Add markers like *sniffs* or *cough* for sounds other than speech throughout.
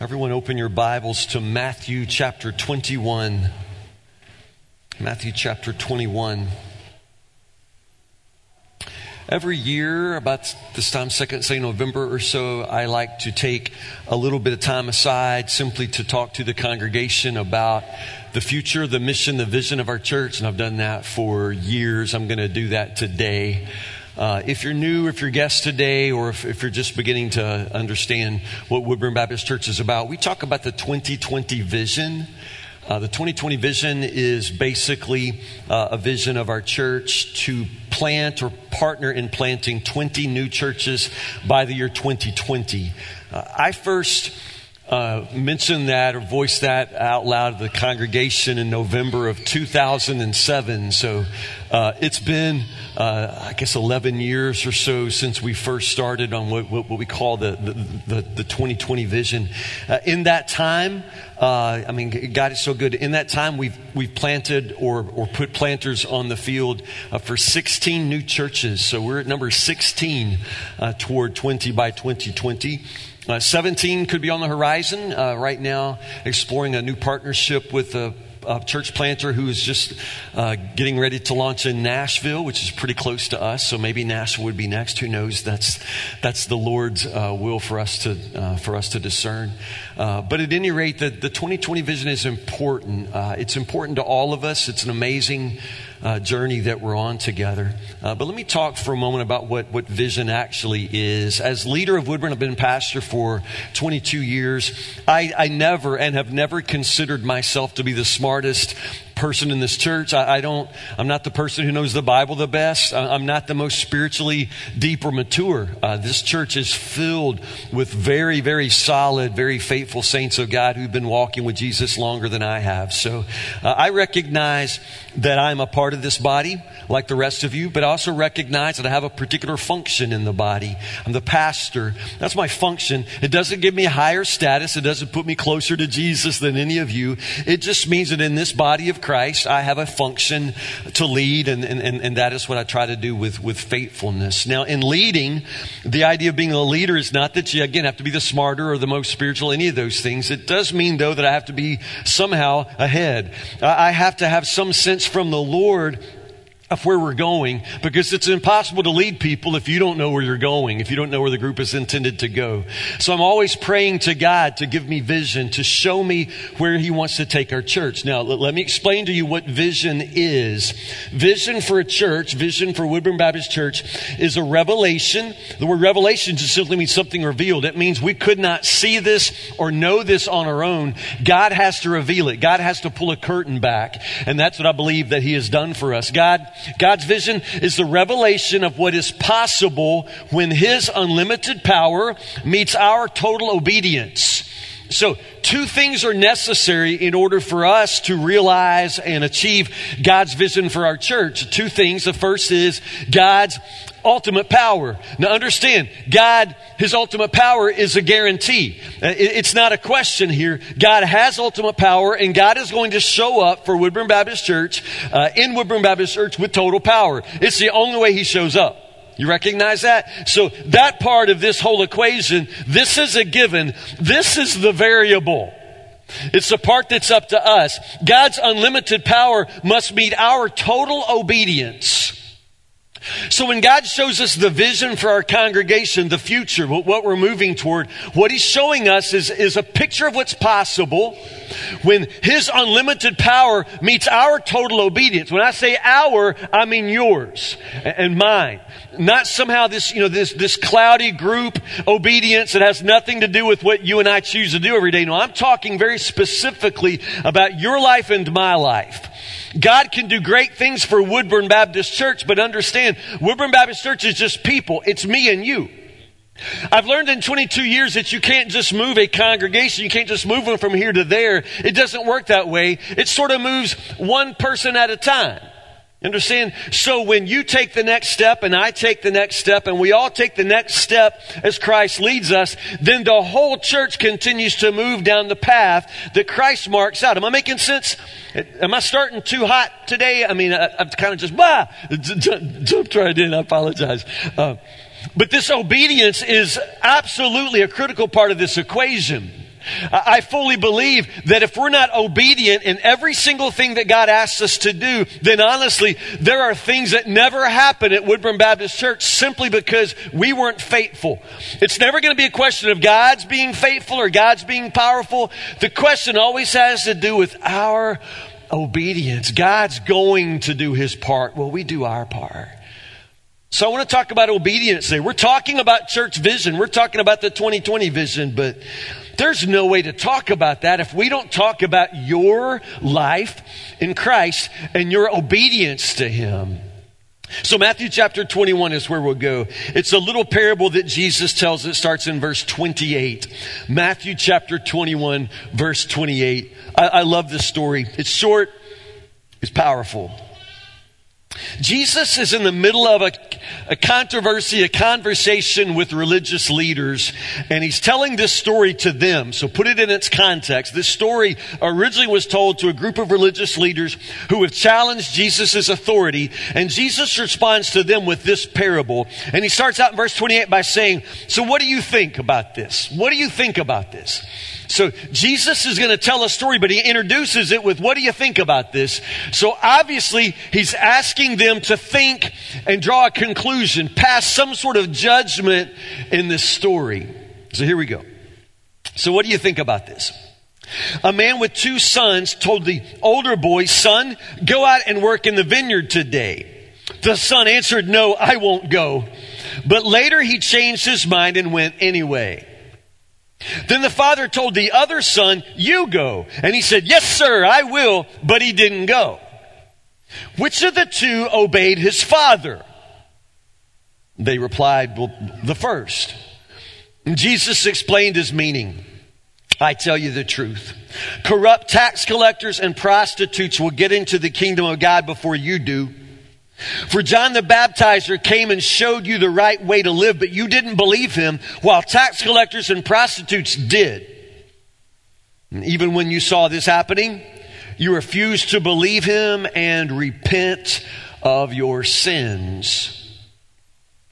Everyone, open your Bibles to Matthew chapter 21. Matthew chapter 21. Every year, about this time, second, say November or so, I like to take a little bit of time aside simply to talk to the congregation about the future, the mission, the vision of our church. And I've done that for years. I'm going to do that today. Uh, if you're new, if you're guest today, or if, if, you're just beginning to understand what Woodburn Baptist Church is about, we talk about the 2020 vision. Uh, the 2020 vision is basically uh, a vision of our church to plant or partner in planting 20 new churches by the year 2020. Uh, I first uh, mentioned that or voiced that out loud to the congregation in November of 2007. So uh, it's been, uh, I guess, 11 years or so since we first started on what, what, we call the, the, the, the 2020 vision. Uh, in that time, uh, I mean, God is so good. In that time, we've, we've planted or, or put planters on the field uh, for 16 new churches. So we're at number 16 toward 20 by 2020. Uh, 17 could be on the horizon uh, right now, exploring a new partnership with a, a church planter who is just uh, getting ready to launch in Nashville, which is pretty close to us. So maybe Nashville would be next. Who knows? That's that's the Lord's uh, will for us to uh, for us to discern. Uh, but at any rate, the, the 2020 vision is important. it's important to all of us. It's an amazing uh, journey that we're on together. Uh, but let me talk for a moment about what, what vision actually is. As leader of Woodburn, I've been pastor for 22 years. I, I never and have never considered myself to be the smartest person in this church. I, I, don't, I'm not the person who knows the Bible the best. I, am not the most spiritually deep or mature. Uh, this church is filled with very, very solid, very faithful saints of God who've been walking with Jesus longer than I have. So uh, I recognize that I'm a part of this body like the rest of you, but I also recognize that I have a particular function in the body. I'm the pastor. That's my function. It doesn't give me higher status. It doesn't put me closer to Jesus than any of you. It just means that in this body of Christ, I have a function to lead, and, and, and that is what I try to do with, with faithfulness. Now, in leading, the idea of being a leader is not that you, again, have to be the smarter or the most spiritual, any of those things. It does mean, though, that I have to be somehow ahead. I have to have some sense from the Lord of where we're going because it's impossible to lead people if you don't know where you're going, if you don't know where the group is intended to go. So I'm always praying to God to give me vision, to show me where He wants to take our church. Now, let me explain to you what vision is. Vision for a church, vision for Woodburn Baptist Church is a revelation. The word revelation just simply means something revealed. It means we could not see this or know this on our own. God has to reveal it. God has to pull a curtain back. And that's what I believe that He has done for us. God God's vision is the revelation of what is possible when His unlimited power meets our total obedience. So, two things are necessary in order for us to realize and achieve God's vision for our church. Two things. The first is God's ultimate power. Now understand, God, His ultimate power is a guarantee. Uh, it's not a question here. God has ultimate power and God is going to show up for Woodburn Baptist Church, uh, in Woodburn Baptist Church with total power. It's the only way He shows up. You recognize that? So that part of this whole equation, this is a given. This is the variable. It's the part that's up to us. God's unlimited power must meet our total obedience. So when God shows us the vision for our congregation, the future, what we're moving toward, what He's showing us is, is a picture of what's possible when His unlimited power meets our total obedience. When I say our, I mean yours and mine. Not somehow this, you know, this, this cloudy group obedience that has nothing to do with what you and I choose to do every day. No, I'm talking very specifically about your life and my life. God can do great things for Woodburn Baptist Church, but understand, Woodburn Baptist Church is just people. It's me and you. I've learned in 22 years that you can't just move a congregation. You can't just move them from here to there. It doesn't work that way. It sort of moves one person at a time. Understand? So when you take the next step and I take the next step and we all take the next step as Christ leads us, then the whole church continues to move down the path that Christ marks out. Am I making sense? Am I starting too hot today? I mean, I, have kind of just, bah, jumped right in. I apologize. Uh, but this obedience is absolutely a critical part of this equation. I fully believe that if we're not obedient in every single thing that God asks us to do, then honestly, there are things that never happen at Woodburn Baptist Church simply because we weren't faithful. It's never going to be a question of God's being faithful or God's being powerful. The question always has to do with our obedience. God's going to do his part. Well, we do our part. So I want to talk about obedience today. We're talking about church vision. We're talking about the 2020 vision, but there's no way to talk about that if we don't talk about your life in Christ and your obedience to Him. So Matthew chapter 21 is where we'll go. It's a little parable that Jesus tells. It starts in verse 28. Matthew chapter 21, verse 28. I, I love this story. It's short. It's powerful. Jesus is in the middle of a, a, controversy, a conversation with religious leaders, and he's telling this story to them. So put it in its context. This story originally was told to a group of religious leaders who have challenged Jesus' authority, and Jesus responds to them with this parable. And he starts out in verse 28 by saying, So what do you think about this? What do you think about this? So Jesus is going to tell a story, but he introduces it with, what do you think about this? So obviously he's asking them to think and draw a conclusion, pass some sort of judgment in this story. So here we go. So what do you think about this? A man with two sons told the older boy, son, go out and work in the vineyard today. The son answered, no, I won't go. But later he changed his mind and went anyway. Then the father told the other son, You go. And he said, Yes, sir, I will, but he didn't go. Which of the two obeyed his father? They replied, Well, the first. And Jesus explained his meaning. I tell you the truth. Corrupt tax collectors and prostitutes will get into the kingdom of God before you do. For John the Baptizer came and showed you the right way to live, but you didn't believe him, while tax collectors and prostitutes did. And even when you saw this happening, you refused to believe him and repent of your sins.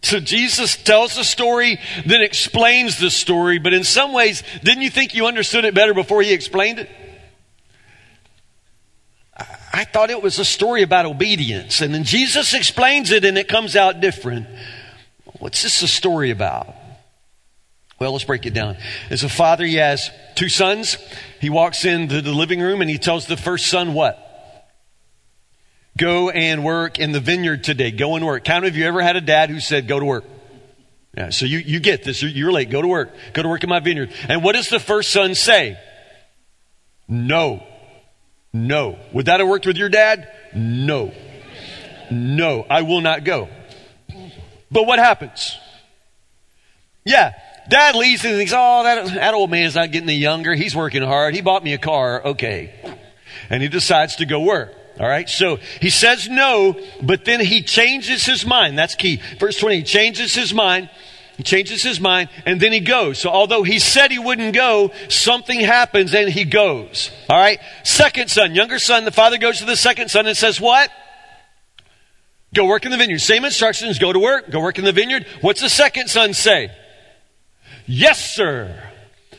So Jesus tells the story, then explains the story, but in some ways, didn't you think you understood it better before he explained it? I thought it was a story about obedience. And then Jesus explains it and it comes out different. What's this a story about? Well, let's break it down. As a father, he has two sons. He walks into the living room and he tells the first son what? Go and work in the vineyard today. Go and work. How many of you ever had a dad who said, go to work? Yeah, so you, you get this. You're late. Go to work. Go to work in my vineyard. And what does the first son say? No. No. Would that have worked with your dad? No. No, I will not go. But what happens? Yeah, dad leaves and thinks, oh, that, that old man's not getting any younger. He's working hard. He bought me a car. Okay. And he decides to go work. All right. So he says no, but then he changes his mind. That's key. Verse 20, he changes his mind he changes his mind and then he goes. So although he said he wouldn't go, something happens and he goes. All right. Second son, younger son, the father goes to the second son and says, what? Go work in the vineyard. Same instructions. Go to work. Go work in the vineyard. What's the second son say? Yes, sir.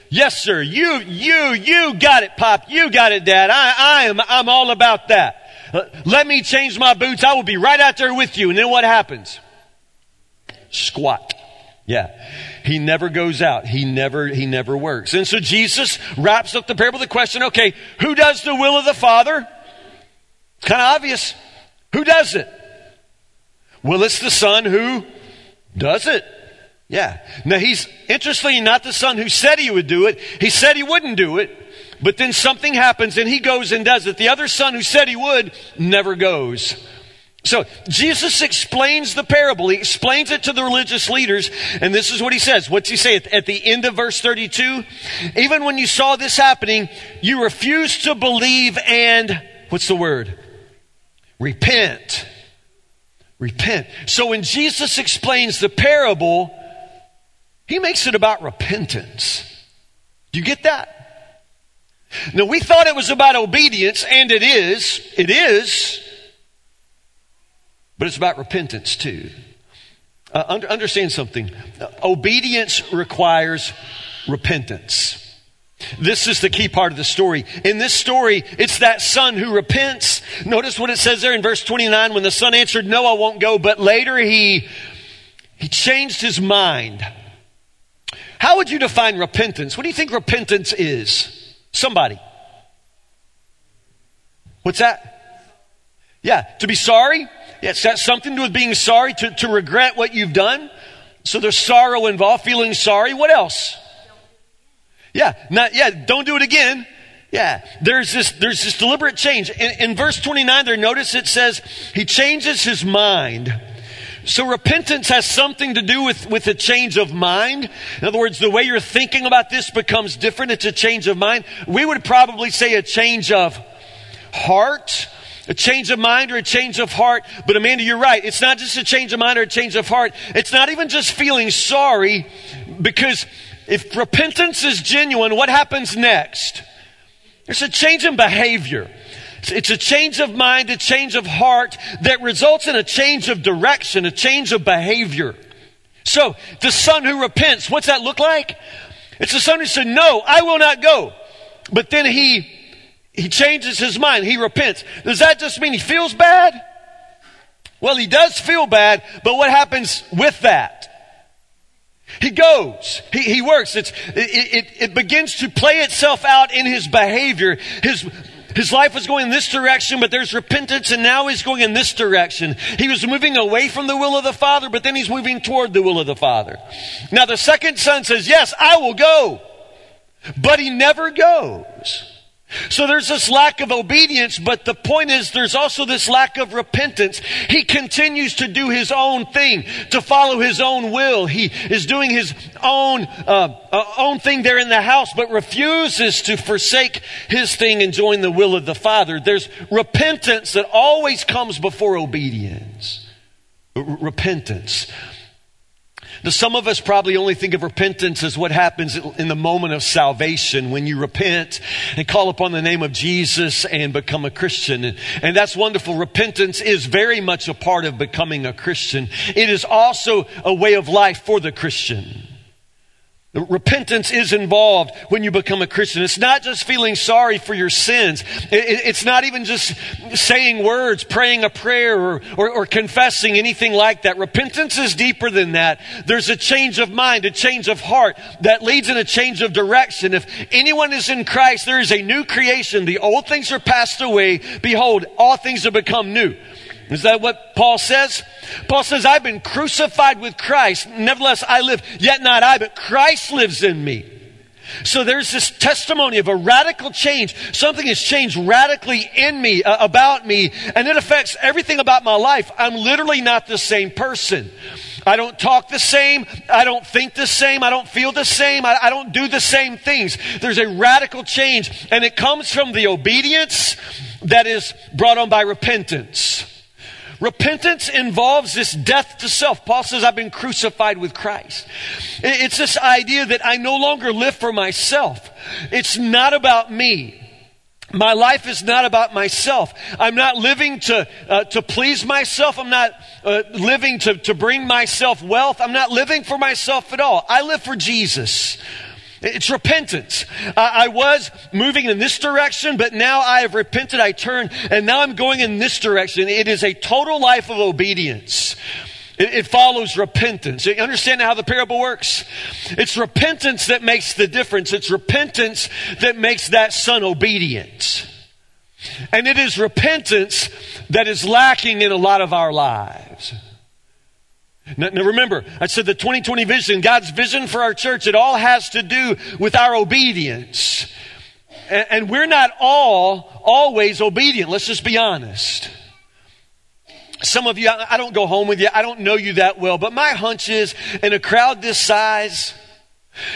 Yes, sir. You, you, you got it, Pop. You got it, Dad. I, I am, I'm all about that. Uh, let me change my boots. I will be right out there with you. And then what happens? Squat. Yeah. He never goes out. He never, he never works. And so Jesus wraps up the parable with the question, okay, who does the will of the Father? Kind of obvious. Who does it? Well, it's the Son who does it. Yeah. Now he's, interestingly, not the Son who said he would do it. He said he wouldn't do it. But then something happens and he goes and does it. The other son who said he would never goes. So Jesus explains the parable. He explains it to the religious leaders. And this is what he says. What's he say at, the end of verse 32? Even when you saw this happening, you refused to believe and, what's the word? Repent. Repent. So when Jesus explains the parable, he makes it about repentance. Do you get that? Now we thought it was about obedience, and it is. It is. But it's about repentance too. Uh, under, understand something. Obedience requires repentance. This is the key part of the story. In this story, it's that son who repents. Notice what it says there in verse 29 when the son answered, No, I won't go. But later he, he changed his mind. How would you define repentance? What do you think repentance is? Somebody. What's that? Yeah, to be sorry. It's got something to do with being sorry, to, to regret what you've done. So there's sorrow involved, feeling sorry. What else? Yeah, not, yeah, don't do it again. Yeah, there's this, there's this deliberate change. In, in verse 29 there, notice it says, he changes his mind. So repentance has something to do with, with a change of mind. In other words, the way you're thinking about this becomes different. It's a change of mind. We would probably say a change of heart. A change of mind or a change of heart. But Amanda, you're right. It's not just a change of mind or a change of heart. It's not even just feeling sorry because if repentance is genuine, what happens next? It's a change in behavior. It's a change of mind, a change of heart that results in a change of direction, a change of behavior. So, the son who repents, what's that look like? It's the son who said, No, I will not go. But then he he changes his mind. He repents. Does that just mean he feels bad? Well, he does feel bad, but what happens with that? He goes. He, he works. It's, it, it, it begins to play itself out in his behavior. His, his life was going in this direction, but there's repentance, and now he's going in this direction. He was moving away from the will of the Father, but then he's moving toward the will of the Father. Now, the second son says, Yes, I will go. But he never goes. So there's this lack of obedience, but the point is there's also this lack of repentance. He continues to do his own thing, to follow his own will. He is doing his own, uh, uh, own thing there in the house, but refuses to forsake his thing and join the will of the Father. There's repentance that always comes before obedience. R- repentance. Now, some of us probably only think of repentance as what happens in the moment of salvation when you repent and call upon the name of Jesus and become a Christian. And that's wonderful. Repentance is very much a part of becoming a Christian. It is also a way of life for the Christian. Repentance is involved when you become a Christian. It's not just feeling sorry for your sins. It's not even just saying words, praying a prayer, or, or, or, confessing anything like that. Repentance is deeper than that. There's a change of mind, a change of heart that leads in a change of direction. If anyone is in Christ, there is a new creation. The old things are passed away. Behold, all things have become new. Is that what Paul says? Paul says, I've been crucified with Christ. Nevertheless, I live, yet not I, but Christ lives in me. So there's this testimony of a radical change. Something has changed radically in me, uh, about me, and it affects everything about my life. I'm literally not the same person. I don't talk the same. I don't think the same. I don't feel the same. I, I don't do the same things. There's a radical change, and it comes from the obedience that is brought on by repentance. Repentance involves this death to self. Paul says, I've been crucified with Christ. It's this idea that I no longer live for myself. It's not about me. My life is not about myself. I'm not living to, uh, to please myself. I'm not uh, living to, to bring myself wealth. I'm not living for myself at all. I live for Jesus. It's repentance. I, I, was moving in this direction, but now I have repented. I turn, and now I'm going in this direction. It is a total life of obedience. It, it follows repentance. You understand how the parable works? It's repentance that makes the difference. It's repentance that makes that son obedient. And it is repentance that is lacking in a lot of our lives. Now, now, remember, I said the 2020 vision, God's vision for our church, it all has to do with our obedience. And, and we're not all always obedient. Let's just be honest. Some of you, I, I don't go home with you. I don't know you that well, but my hunch is in a crowd this size,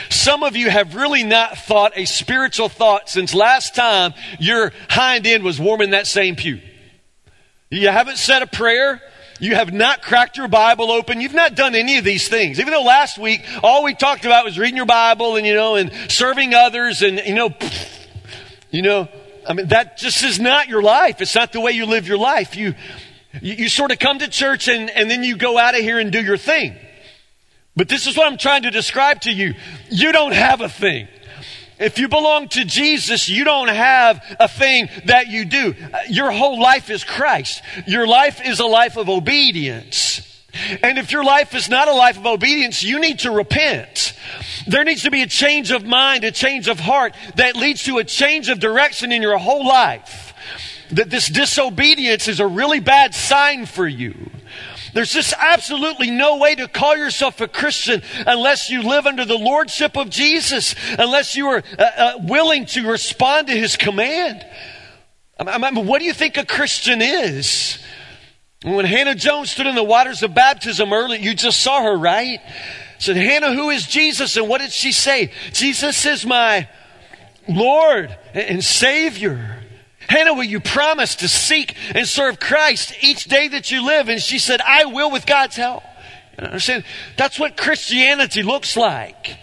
some of you have really not thought a spiritual thought since last time your hind end was warming that same pew. You haven't said a prayer. You have not cracked your Bible open. You've not done any of these things. Even though last week all we talked about was reading your Bible and, you know, and serving others and, you know, *sniffs* you know, I mean, that just is not your life. It's not the way you live your life. You, you, you sort of come to church and, and then you go out of here and do your thing. But this is what I'm trying to describe to you. You don't have a thing. If you belong to Jesus, you don't have a thing that you do. Your whole life is Christ. Your life is a life of obedience. And if your life is not a life of obedience, you need to repent. There needs to be a change of mind, a change of heart that leads to a change of direction in your whole life. That this disobedience is a really bad sign for you. There's just absolutely no way to call yourself a Christian unless you live under the lordship of Jesus, unless you are uh, uh, willing to respond to his command. I mean, what do you think a Christian is? When Hannah Jones stood in the waters of baptism early, you just saw her, right? Said, Hannah, who is Jesus? And what did she say? Jesus is my Lord and Savior. Hannah, will you promise to seek and serve Christ each day that you live? And she said, I will with God's help. You understand? That's what Christianity looks like.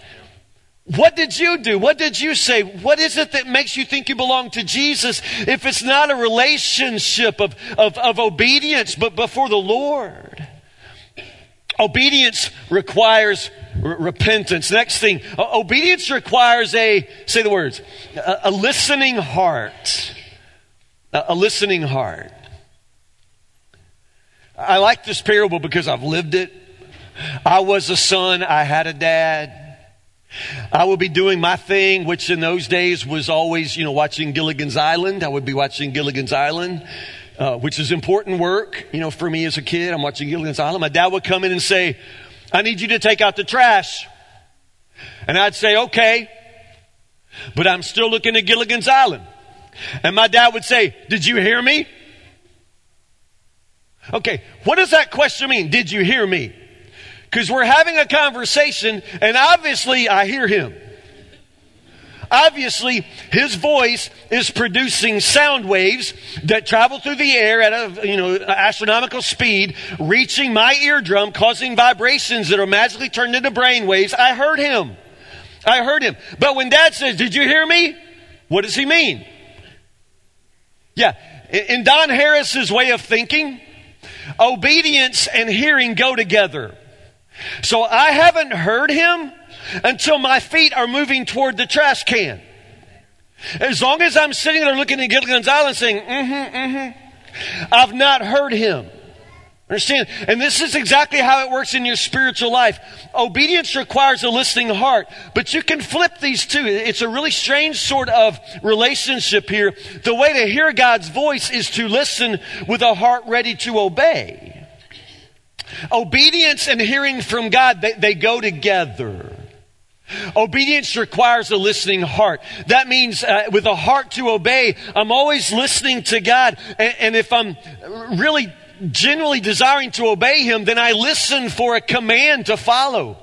What did you do? What did you say? What is it that makes you think you belong to Jesus if it's not a relationship of, of, of obedience, but before the Lord? Obedience requires repentance. Next thing, obedience requires a, say the words, a, a listening heart. A, listening heart. I like this parable because I've lived it. I was a son, I had a dad. I would be doing my thing, which in those days was always, you know, watching Gilligan's Island. I would be watching Gilligan's Island, uh, which is important work, you know, for me as a kid. I'm watching Gilligan's Island. My dad would come in and say, I need you to take out the trash. And I'd say, okay, but I'm still looking at Gilligan's Island. And my dad would say, Did you hear me? Okay, what does that question mean? Did you hear me? Because we're having a conversation, and obviously I hear him. Obviously, his voice is producing sound waves that travel through the air at a you know astronomical speed, reaching my eardrum, causing vibrations that are magically turned into brain waves. I heard him. I heard him. But when Dad says, "Did you hear me?" What does he mean? Yeah, in Don Harris's way of thinking, obedience and hearing go together. So I haven't heard him until my feet are moving toward the trash can. As long as I'm sitting there looking at Gilligan's Island saying, mm-hmm, mm-hmm, I've not heard him. Understand? And this is exactly how it works in your spiritual life. Obedience requires a listening heart, but you can flip these two. It's a really strange sort of relationship here. The way to hear God's voice is to listen with a heart ready to obey. Obedience and hearing from God, they, they go together. Obedience requires a listening heart. That means uh, with a heart to obey, I'm always listening to God. And, and if I'm really genuinely desiring to obey Him, then I listen for a command to follow.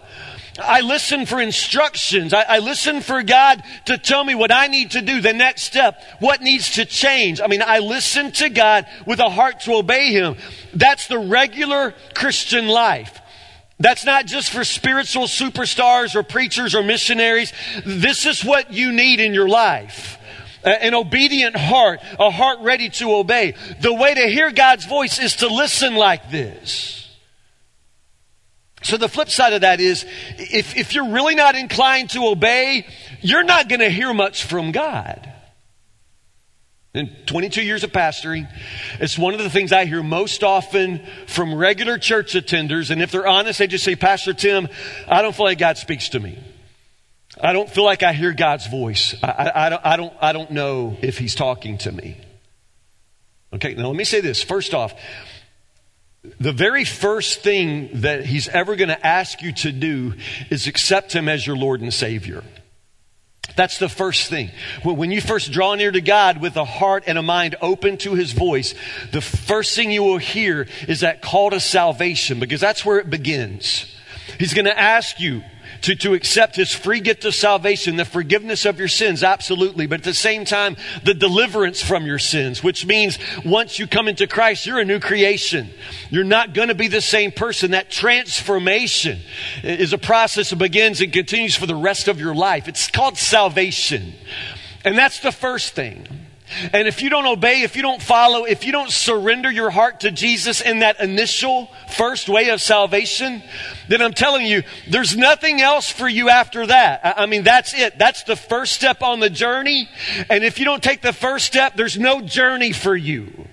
I listen for instructions. I, I, listen for God to tell me what I need to do, the next step, what needs to change. I mean, I listen to God with a heart to obey Him. That's the regular Christian life. That's not just for spiritual superstars or preachers or missionaries. This is what you need in your life. An obedient heart, a heart ready to obey. The way to hear God's voice is to listen like this. So the flip side of that is if, if you're really not inclined to obey, you're not going to hear much from God. In 22 years of pastoring, it's one of the things I hear most often from regular church attenders. And if they're honest, they just say, Pastor Tim, I don't feel like God speaks to me. I don't feel like I hear God's voice. I, I, I, don't, I, don't, I don't know if He's talking to me. Okay, now let me say this. First off, the very first thing that he's ever going to ask you to do is accept him as your Lord and Savior. That's the first thing. When you first draw near to God with a heart and a mind open to His voice, the first thing you will hear is that call to salvation because that's where it begins. He's going to ask you, to, to accept his free gift of salvation, the forgiveness of your sins, absolutely. But at the same time, the deliverance from your sins, which means once you come into Christ, you're a new creation. You're not going to be the same person. That transformation is a process that begins and continues for the rest of your life. It's called salvation. And that's the first thing. And if you don't obey, if you don't follow, if you don't surrender your heart to Jesus in that initial first way of salvation, then I'm telling you, there's nothing else for you after that. I mean, that's it. That's the first step on the journey. And if you don't take the first step, there's no journey for you.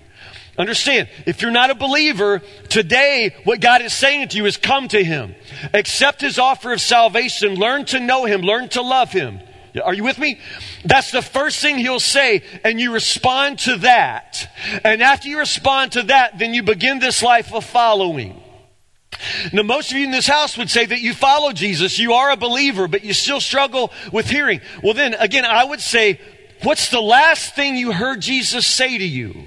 Understand, if you're not a believer, today what God is saying to you is come to Him. Accept His offer of salvation. Learn to know Him. Learn to love Him. Are you with me? That's the first thing he'll say, and you respond to that. And after you respond to that, then you begin this life of following. Now, most of you in this house would say that you follow Jesus, you are a believer, but you still struggle with hearing. Well, then, again, I would say, what's the last thing you heard Jesus say to you?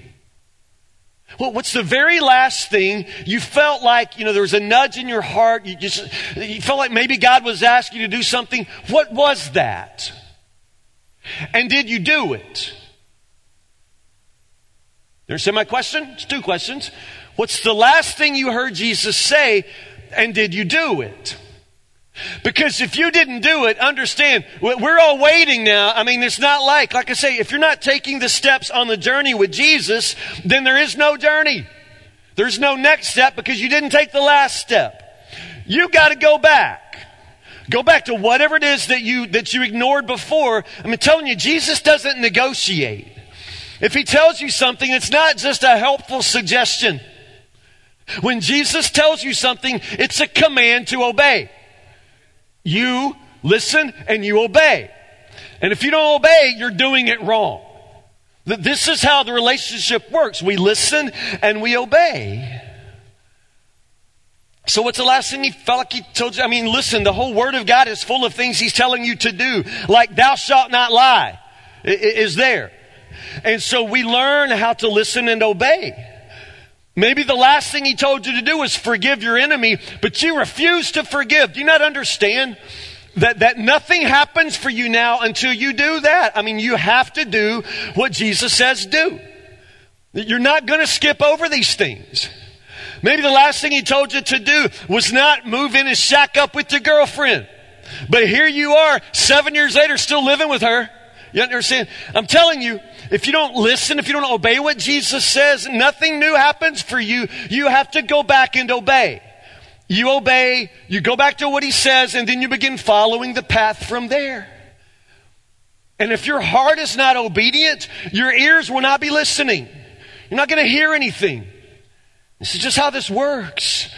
Well, what's the very last thing you felt like, you know, there was a nudge in your heart, you just, you felt like maybe God was asking you to do something? What was that? And did you do it? You understand my question? It's two questions. What's the last thing you heard Jesus say, and did you do it? Because if you didn't do it, understand, we're all waiting now. I mean, it's not like, like I say, if you're not taking the steps on the journey with Jesus, then there is no journey. There's no next step because you didn't take the last step. You got to go back. Go back to whatever it is that you, that you ignored before. I'm telling you, Jesus doesn't negotiate. If he tells you something, it's not just a helpful suggestion. When Jesus tells you something, it's a command to obey. You listen and you obey. And if you don't obey, you're doing it wrong. This is how the relationship works. We listen and we obey. So what's the last thing he felt like he told you? I mean, listen, the whole word of God is full of things he's telling you to do. Like thou shalt not lie is there. And so we learn how to listen and obey. Maybe the last thing he told you to do is forgive your enemy, but you refuse to forgive. Do you not understand that, that nothing happens for you now until you do that? I mean, you have to do what Jesus says do. You're not going to skip over these things. Maybe the last thing he told you to do was not move in and shack up with your girlfriend. But here you are, seven years later, still living with her. You understand? I'm telling you, if you don't listen, if you don't obey what Jesus says, nothing new happens for you. You have to go back and obey. You obey, you go back to what he says, and then you begin following the path from there. And if your heart is not obedient, your ears will not be listening. You're not going to hear anything. This is just how this works.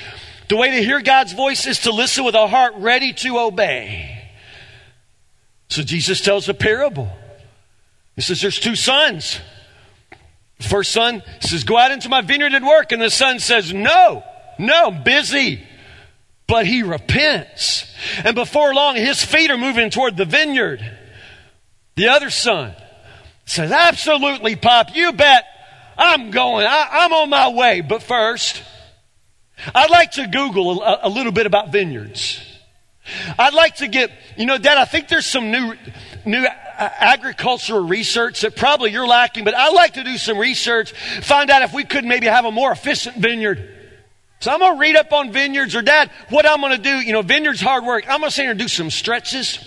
The way to hear God's voice is to listen with a heart ready to obey. So Jesus tells a parable. He says, There's two sons. The first son says, Go out into my vineyard and work. And the son says, No, no, I'm busy. But he repents. And before long, his feet are moving toward the vineyard. The other son says, Absolutely, Pop, you bet I'm going. I, am on my way. But first, I'd like to Google a, a little bit about vineyards. I'd like to get, you know, Dad, I think there's some new, new agricultural research that probably you're lacking, but I'd like to do some research, find out if we could maybe have a more efficient vineyard. So I'm going to read up on vineyards, or Dad, what I'm going to do, you know, vineyards hard work. I'm going to sit here and do some stretches.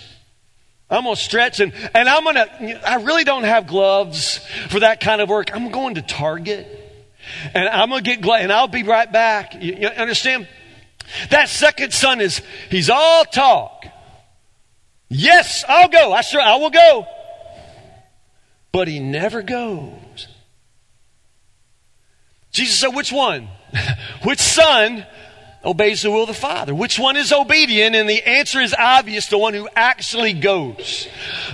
I'm going to stretch and, and I'm going to, I really don't have gloves for that kind of work. I'm going to Target and I'm going to get gloves and I'll be right back. You, you understand? That second son is, he's all talk. Yes, I'll go. I sure, I will go. But he never goes. Jesus said, which one? *laughs* which son obeys the will of the Father? Which one is obedient? And the answer is obvious the one who actually goes,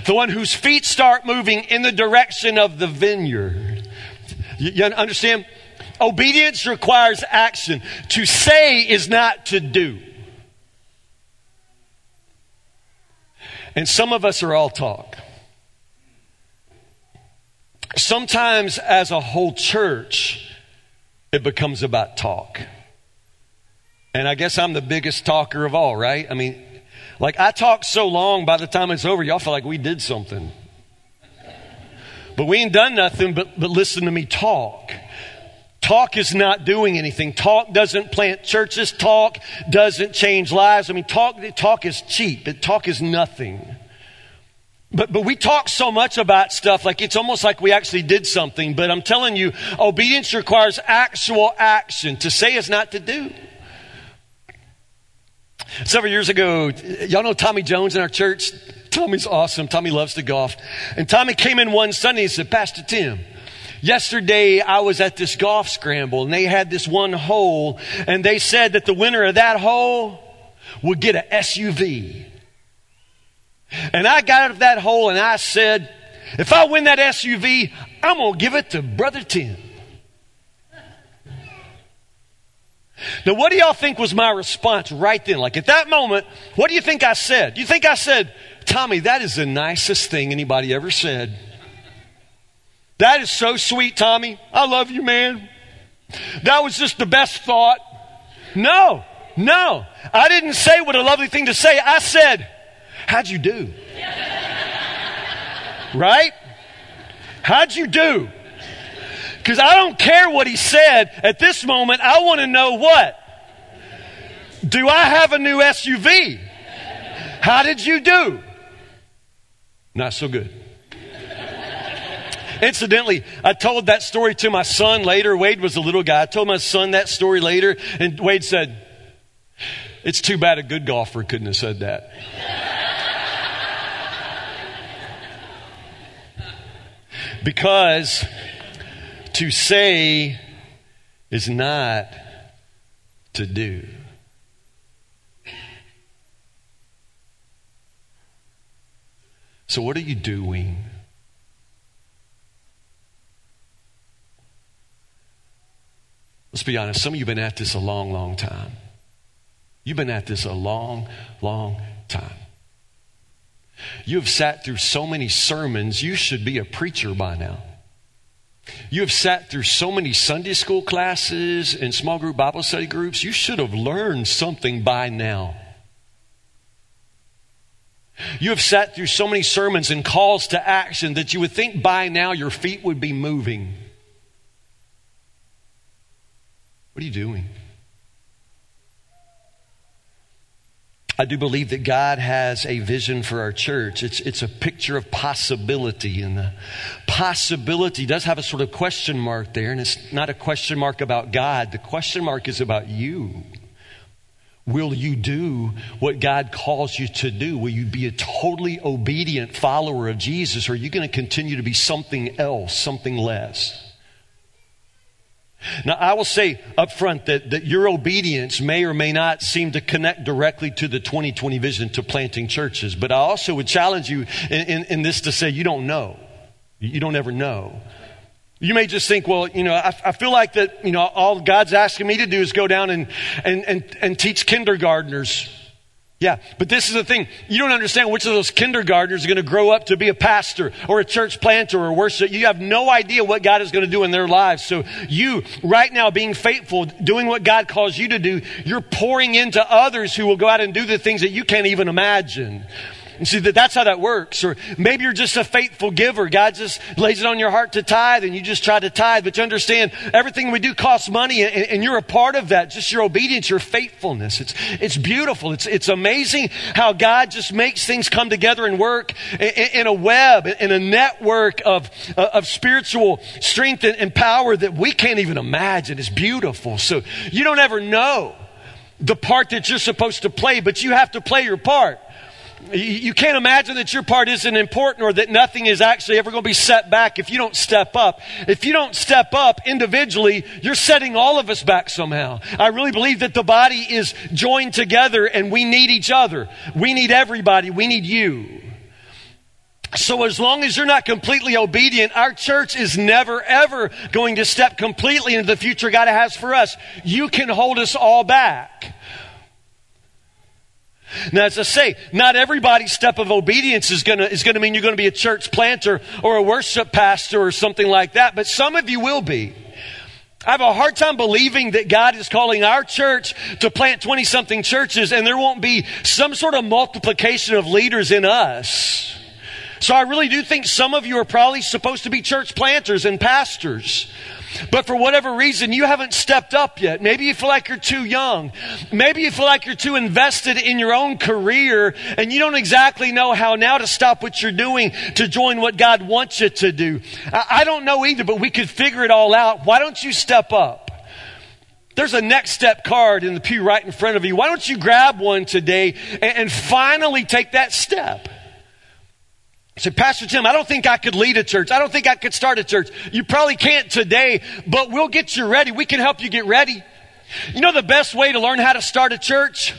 the one whose feet start moving in the direction of the vineyard. You, you understand? Obedience requires action. To say is not to do. And some of us are all talk. Sometimes, as a whole church, it becomes about talk. And I guess I'm the biggest talker of all, right? I mean, like I talk so long, by the time it's over, y'all feel like we did something. But we ain't done nothing but, but listen to me talk. Talk is not doing anything. Talk doesn't plant churches. Talk doesn't change lives. I mean, talk, talk is cheap. Talk is nothing. But, but we talk so much about stuff like it's almost like we actually did something. But I'm telling you, obedience requires actual action. To say is not to do. Several years ago, y'all know Tommy Jones in our church? Tommy's awesome. Tommy loves to golf. And Tommy came in one Sunday and said, Pastor Tim, Yesterday, I was at this golf scramble and they had this one hole, and they said that the winner of that hole would get an SUV. And I got out of that hole and I said, if I win that SUV, I'm going to give it to Brother Tim. Now, what do y'all think was my response right then? Like at that moment, what do you think I said? Do you think I said, Tommy, that is the nicest thing anybody ever said? That is so sweet, Tommy. I love you, man. That was just the best thought. No, no. I didn't say what a lovely thing to say. I said, How'd you do? *laughs* right? How'd you do? Because I don't care what he said. At this moment, I want to know what? Do I have a new SUV? How did you do? Not so good. Incidentally, I told that story to my son later. Wade was a little guy. I told my son that story later, and Wade said, It's too bad a good golfer couldn't have said that. because to say is not to do. So, what are you doing? Let's be honest, some of you have been at this a long, long time. You've been at this a long, long time. You have sat through so many sermons, you should be a preacher by now. You have sat through so many Sunday school classes and small group Bible study groups, you should have learned something by now. You have sat through so many sermons and calls to action that you would think by now your feet would be moving. What are you doing? I do believe that God has a vision for our church. It's, it's a picture of possibility, and the possibility does have a sort of question mark there, and it's not a question mark about God. The question mark is about you. Will you do what God calls you to do? Will you be a totally obedient follower of Jesus, or are you going to continue to be something else, something less? Now, I will say up front that, that your obedience may or may not seem to connect directly to the 2020 vision to planting churches, but I also would challenge you in, in, in this to say you don't know. You don't ever know. You may just think, well, you know, I, I, feel like that, you know, all God's asking me to do is go down and, and, and, and teach kindergartners yeah, but this is the thing. You don't understand which of those kindergartners are going to grow up to be a pastor or a church planter or worship. You have no idea what God is going to do in their lives. So you, right now, being faithful, doing what God calls you to do, you're pouring into others who will go out and do the things that you can't even imagine. And see that that's how that works. Or maybe you're just a faithful giver. God just lays it on your heart to tithe and you just try to tithe. But you understand everything we do costs money and, and you're a part of that. Just your obedience, your faithfulness. It's, it's beautiful. It's, it's amazing how God just makes things come together and work in, in a web, in a network of, uh, of spiritual strength and power that we can't even imagine. It's beautiful. So you don't ever know the part that you're supposed to play, but you have to play your part. You can't imagine that your part isn't important or that nothing is actually ever going to be set back if you don't step up. If you don't step up individually, you're setting all of us back somehow. I really believe that the body is joined together and we need each other. We need everybody. We need you. So as long as you're not completely obedient, our church is never ever going to step completely into the future God has for us. You can hold us all back. Now, as I say, not everybody's step of obedience is going is to mean you're going to be a church planter or a worship pastor or something like that, but some of you will be. I have a hard time believing that God is calling our church to plant 20 something churches and there won't be some sort of multiplication of leaders in us. So I really do think some of you are probably supposed to be church planters and pastors. But for whatever reason, you haven't stepped up yet. Maybe you feel like you're too young. Maybe you feel like you're too invested in your own career and you don't exactly know how now to stop what you're doing to join what God wants you to do. I don't know either, but we could figure it all out. Why don't you step up? There's a next step card in the pew right in front of you. Why don't you grab one today and, and finally take that step? Say, Pastor Tim, I don't think I could lead a church. I don't think I could start a church. You probably can't today, but we'll get you ready. We can help you get ready. You know the best way to learn how to start a church?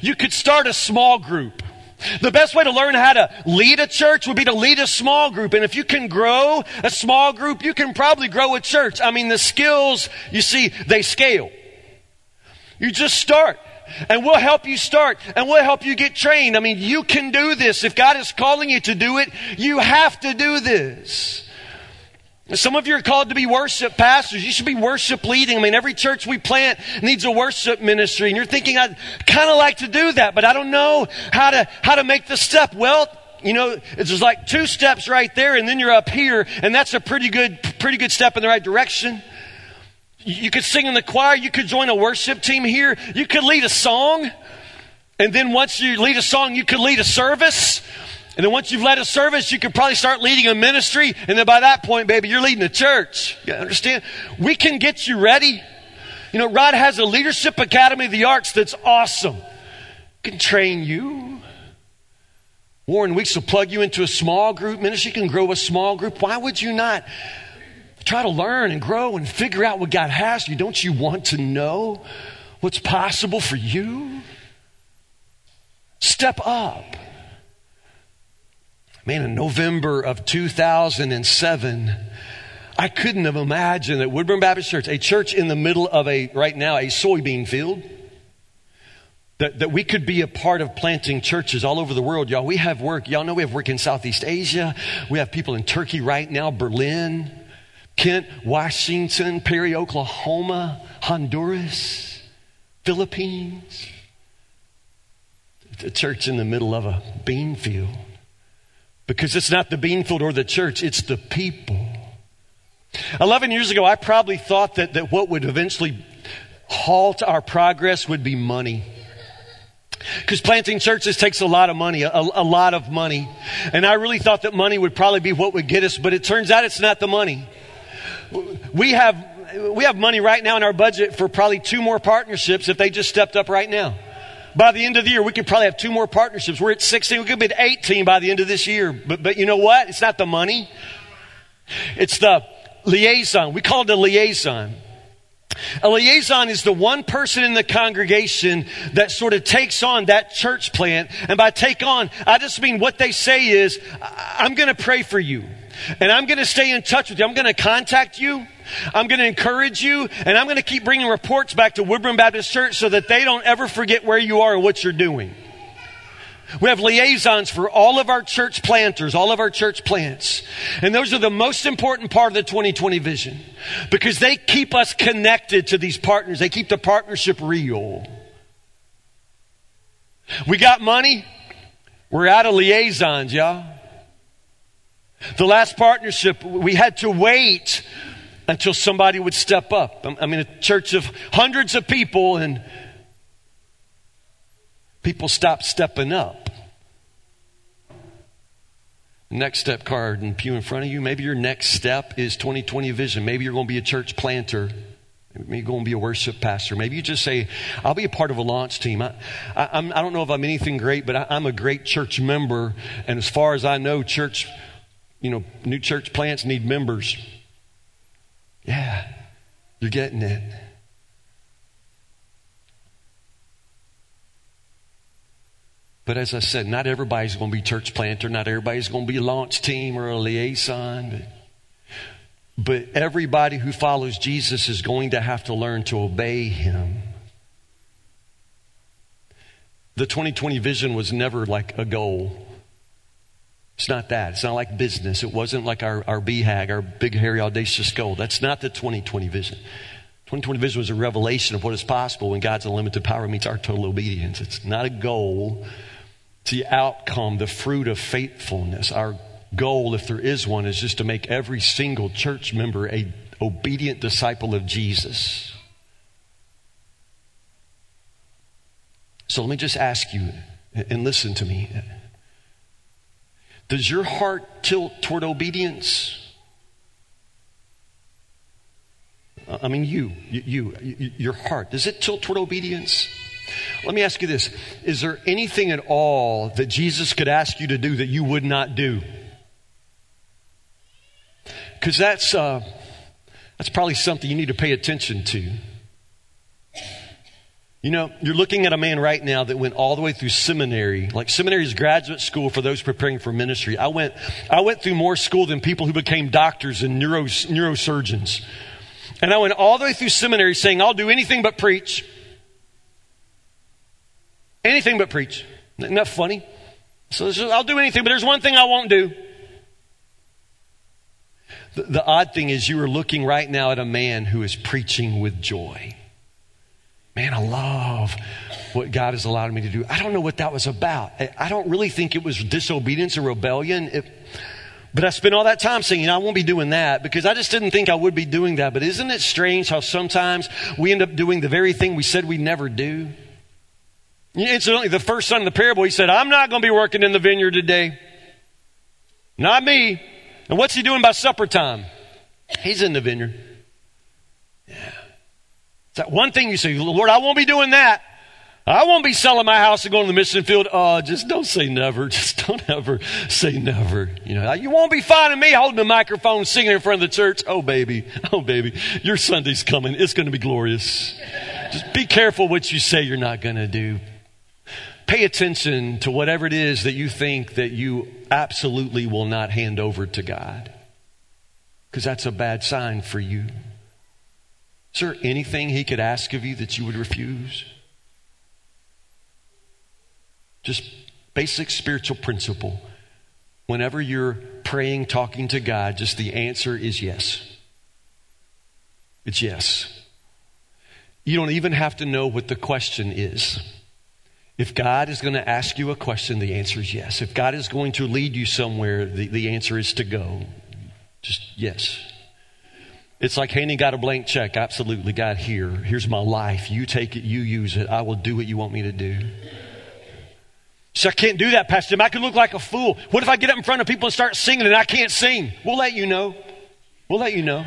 You could start a small group. The best way to learn how to lead a church would be to lead a small group. And if you can grow a small group, you can probably grow a church. I mean, the skills, you see, they scale. You just start and we'll help you start and we'll help you get trained. I mean, you can do this. If God is calling you to do it, you have to do this. Some of you are called to be worship pastors. You should be worship leading. I mean, every church we plant needs a worship ministry. And you're thinking, I'd kind of like to do that, but I don't know how to, how to make the step. Well, you know, it's like two steps right there and then you're up here and that's a pretty good, pretty good step in the right direction. You could sing in the choir. You could join a worship team here. You could lead a song. And then once you lead a song, you could lead a service. And then once you've led a service, you could probably start leading a ministry. And then by that point, baby, you're leading a church. You understand? We can get you ready. You know, Rod has a leadership academy of the arts that's awesome. Can train you. Warren Weeks will plug you into a small group ministry. You can grow a small group. Why would you not? Try to learn and grow and figure out what God has for you. Don't you want to know what's possible for you? Step up. Man, in November of 2007, I couldn't have imagined that Woodburn Baptist Church, a church in the middle of a, right now, a soybean field, that, that we could be a part of planting churches all over the world, y'all. We have work. Y'all know we have work in Southeast Asia. We have people in Turkey right now, Berlin. Kent, Washington, Perry, Oklahoma, Honduras, Philippines. A church in the middle of a bean field. Because it's not the bean field or the church, it's the people. 11 years ago, I probably thought that, that what would eventually halt our progress would be money. Because planting churches takes a lot of money, a, a, lot of money. And I really thought that money would probably be what would get us, but it turns out it's not the money we have, we have money right now in our budget for probably two more partnerships if they just stepped up right now. By the end of the year, we could probably have two more partnerships. We're at 16. We could be at 18 by the end of this year. But, but you know what? It's not the money. It's the liaison. We call it a liaison. A liaison is the one person in the congregation that sort of takes on that church plant. And by take on, I just mean what they say is, I'm going to pray for you. And I'm going to stay in touch with you. I'm going to contact you. I'm going to encourage you. And I'm going to keep bringing reports back to Woodburn Baptist Church so that they don't ever forget where you are and what you're doing. We have liaisons for all of our church planters, all of our church plants. And those are the most important part of the 2020 vision because they keep us connected to these partners. They keep the partnership real. We got money. We're out of liaisons, y'all. The last partnership, we had to wait until somebody would step up. I mean, a church of hundreds of people, and people stopped stepping up. Next step card and pew in front of you. Maybe your next step is 2020 vision. Maybe you're going to be a church planter. Maybe you're going to be a worship pastor. Maybe you just say, I'll be a part of a launch team. I, I, I do not know if I'm anything great, but I, I'm a great church member. And as far as I know, church you know, new church plants need members. Yeah, you're getting it. But as I said, not everybody's going to be church planter. Not everybody's going to be a launch team or a liaison. But, but everybody who follows Jesus is going to have to learn to obey him. The 2020 vision was never like a goal. It's not that. It's not like business. It wasn't like our, our BHAG, our big, hairy, audacious goal. That's not the 2020 vision. 2020 vision was a revelation of what is possible when God's unlimited power meets our total obedience. It's not a goal. It's the outcome, the fruit of faithfulness. Our goal, if there is one, is just to make every single church member a, obedient disciple of Jesus. So let me just ask you and listen to me. Does your heart tilt toward obedience? I mean, you, you, you, your heart, does it tilt toward obedience? Let me ask you this Is there anything at all that Jesus could ask you to do that you would not do? Because that's, uh, that's probably something you need to pay attention to. You know, you're looking at a man right now that went all the way through seminary. Like seminary is graduate school for those preparing for ministry. I went, I went through more school than people who became doctors and neuro, neurosurgeons. And I went all the way through seminary saying, I'll do anything but preach. Anything but preach. Isn't that funny? So I'll do anything, but there's one thing I won't do. The, the odd thing is, you are looking right now at a man who is preaching with joy. Man, I love what God has allowed me to do. I don't know what that was about. I don't really think it was disobedience or rebellion. It, but I spent all that time saying, I won't be doing that because I just didn't think I would be doing that. But isn't it strange how sometimes we end up doing the very thing we said we'd never do? Incidentally, the first son of the parable, he said, I'm not going to be working in the vineyard today. Not me. And what's he doing by supper time? He's in the vineyard. That one thing you say, Lord, I won't be doing that. I won't be selling my house and going to the mission field. Oh, just don't say never. *laughs* Just don't ever say never. You know, you won't be finding me holding the microphone singing in front of the church. Oh, baby. *laughs* Oh, baby. Your Sunday's coming. It's going to be glorious. Just be careful what you say you're not going to do. Pay attention to whatever it is that you think that you absolutely will not hand over to God. Because that's a bad sign for you. Is there anything he could ask of you that you would refuse? Just basic spiritual principle. Whenever you're praying, talking to God, just the answer is yes. It's yes. You don't even have to know what the question is. If God is going to ask you a question, the answer is yes. If God is going to lead you somewhere, the, the answer is to go. Just yes. It's like handing God a blank check. Absolutely, God, here. Here's my life. You take it, you use it. I will do what you want me to do. So I can't do that, Pastor. I could look like a fool. What if I get up in front of people and start singing and I can't sing? We'll let you know. We'll let you know.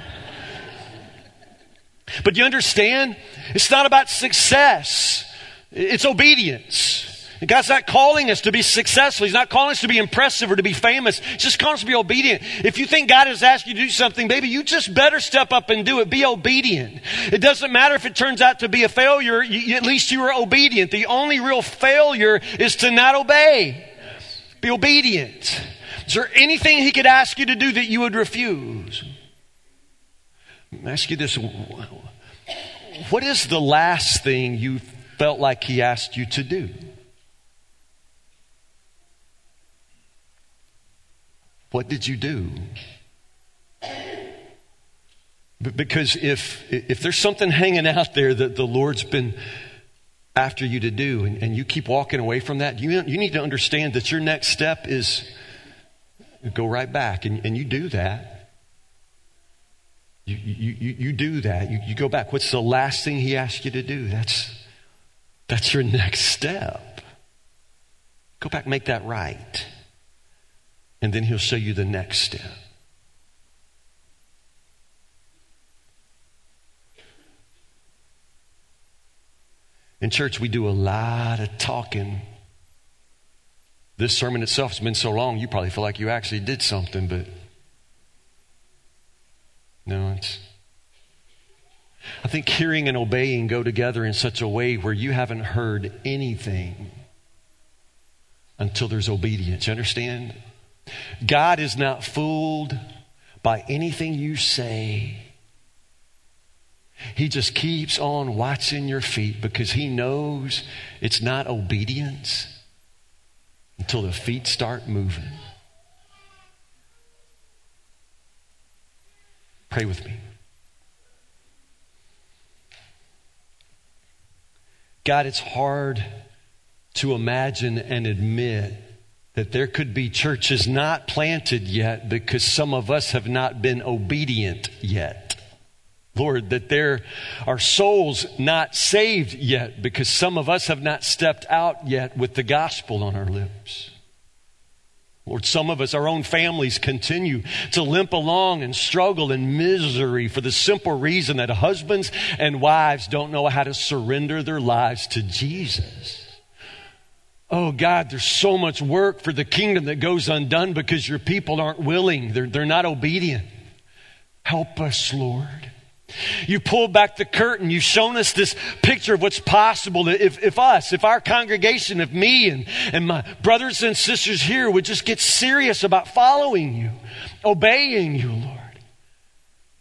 But you understand? It's not about success. It's obedience. God's not calling us to be successful. He's not calling us to be impressive or to be famous. He's just calling us to be obedient. If you think God has asked you to do something, baby, you just better step up and do it. Be obedient. It doesn't matter if it turns out to be a failure. You, at least you were obedient. The only real failure is to not obey. Be obedient. Is there anything he could ask you to do that you would refuse? Me ask you this. What is the last thing you felt like he asked you to do? What did you do? Because if, if there's something hanging out there that the Lord's been after you to do and, and you keep walking away from that, you, you need to understand that your next step is go right back and, and you do that. You, you, you, do that. You, you go back. What's the last thing he asked you to do? That's, that's your next step. Go back, make that right and then he'll show you the next step. In church, we do a lot of talking. This sermon itself has been so long, you probably feel like you actually did something, but no, it's. I think hearing and obeying go together in such a way where you haven't heard anything until there's obedience. You understand? God is not fooled by anything you say. He just keeps on watching your feet because he knows it's not obedience until the feet start moving. Pray with me. God, it's hard to imagine and admit that there could be churches not planted yet because some of us have not been obedient yet. Lord, that there are souls not saved yet because some of us have not stepped out yet with the gospel on our lips. Lord, some of us, our own families, continue to limp along and struggle in misery for the simple reason that husbands and wives don't know how to surrender their lives to Jesus. Oh God, there's so much work for the kingdom that goes undone because your people aren't willing. They're, they're not obedient. Help us, Lord. You pulled back the curtain. You've shown us this picture of what's possible if, if us, if our congregation, if me and, and my brothers and sisters here would just get serious about following you, obeying you, Lord.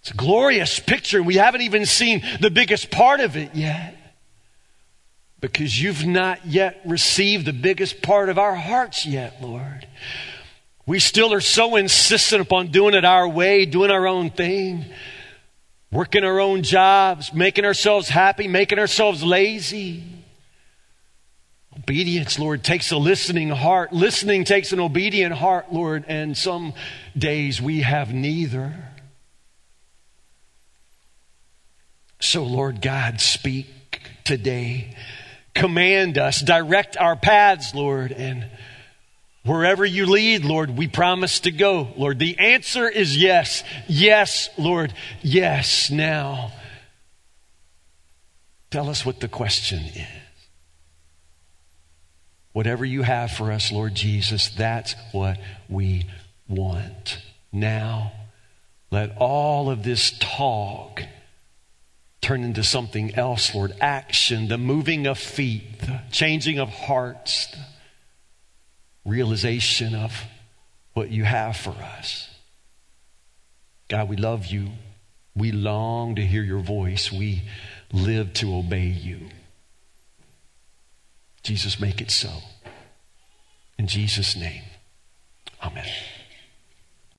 It's a glorious picture. We haven't even seen the biggest part of it yet because you've not yet received the biggest part of our hearts yet, Lord. We still are so insistent upon doing it our way, doing our own thing working our own jobs, making ourselves happy, making ourselves lazy. Obedience, Lord, takes a listening heart. Listening takes an obedient heart, Lord, and some days we have neither. So, Lord God, speak today. Command us, direct our paths, Lord, and Wherever you lead, Lord, we promise to go. Lord, the answer is yes. Yes, Lord. Yes. Now, tell us what the question is. Whatever you have for us, Lord Jesus, that's what we want. Now, let all of this talk turn into something else, Lord. Action, the moving of feet, the changing of hearts. The realization of what you have for us. God, we love you. We long to hear your voice. We live to obey you. Jesus, make it so. In Jesus' name, amen.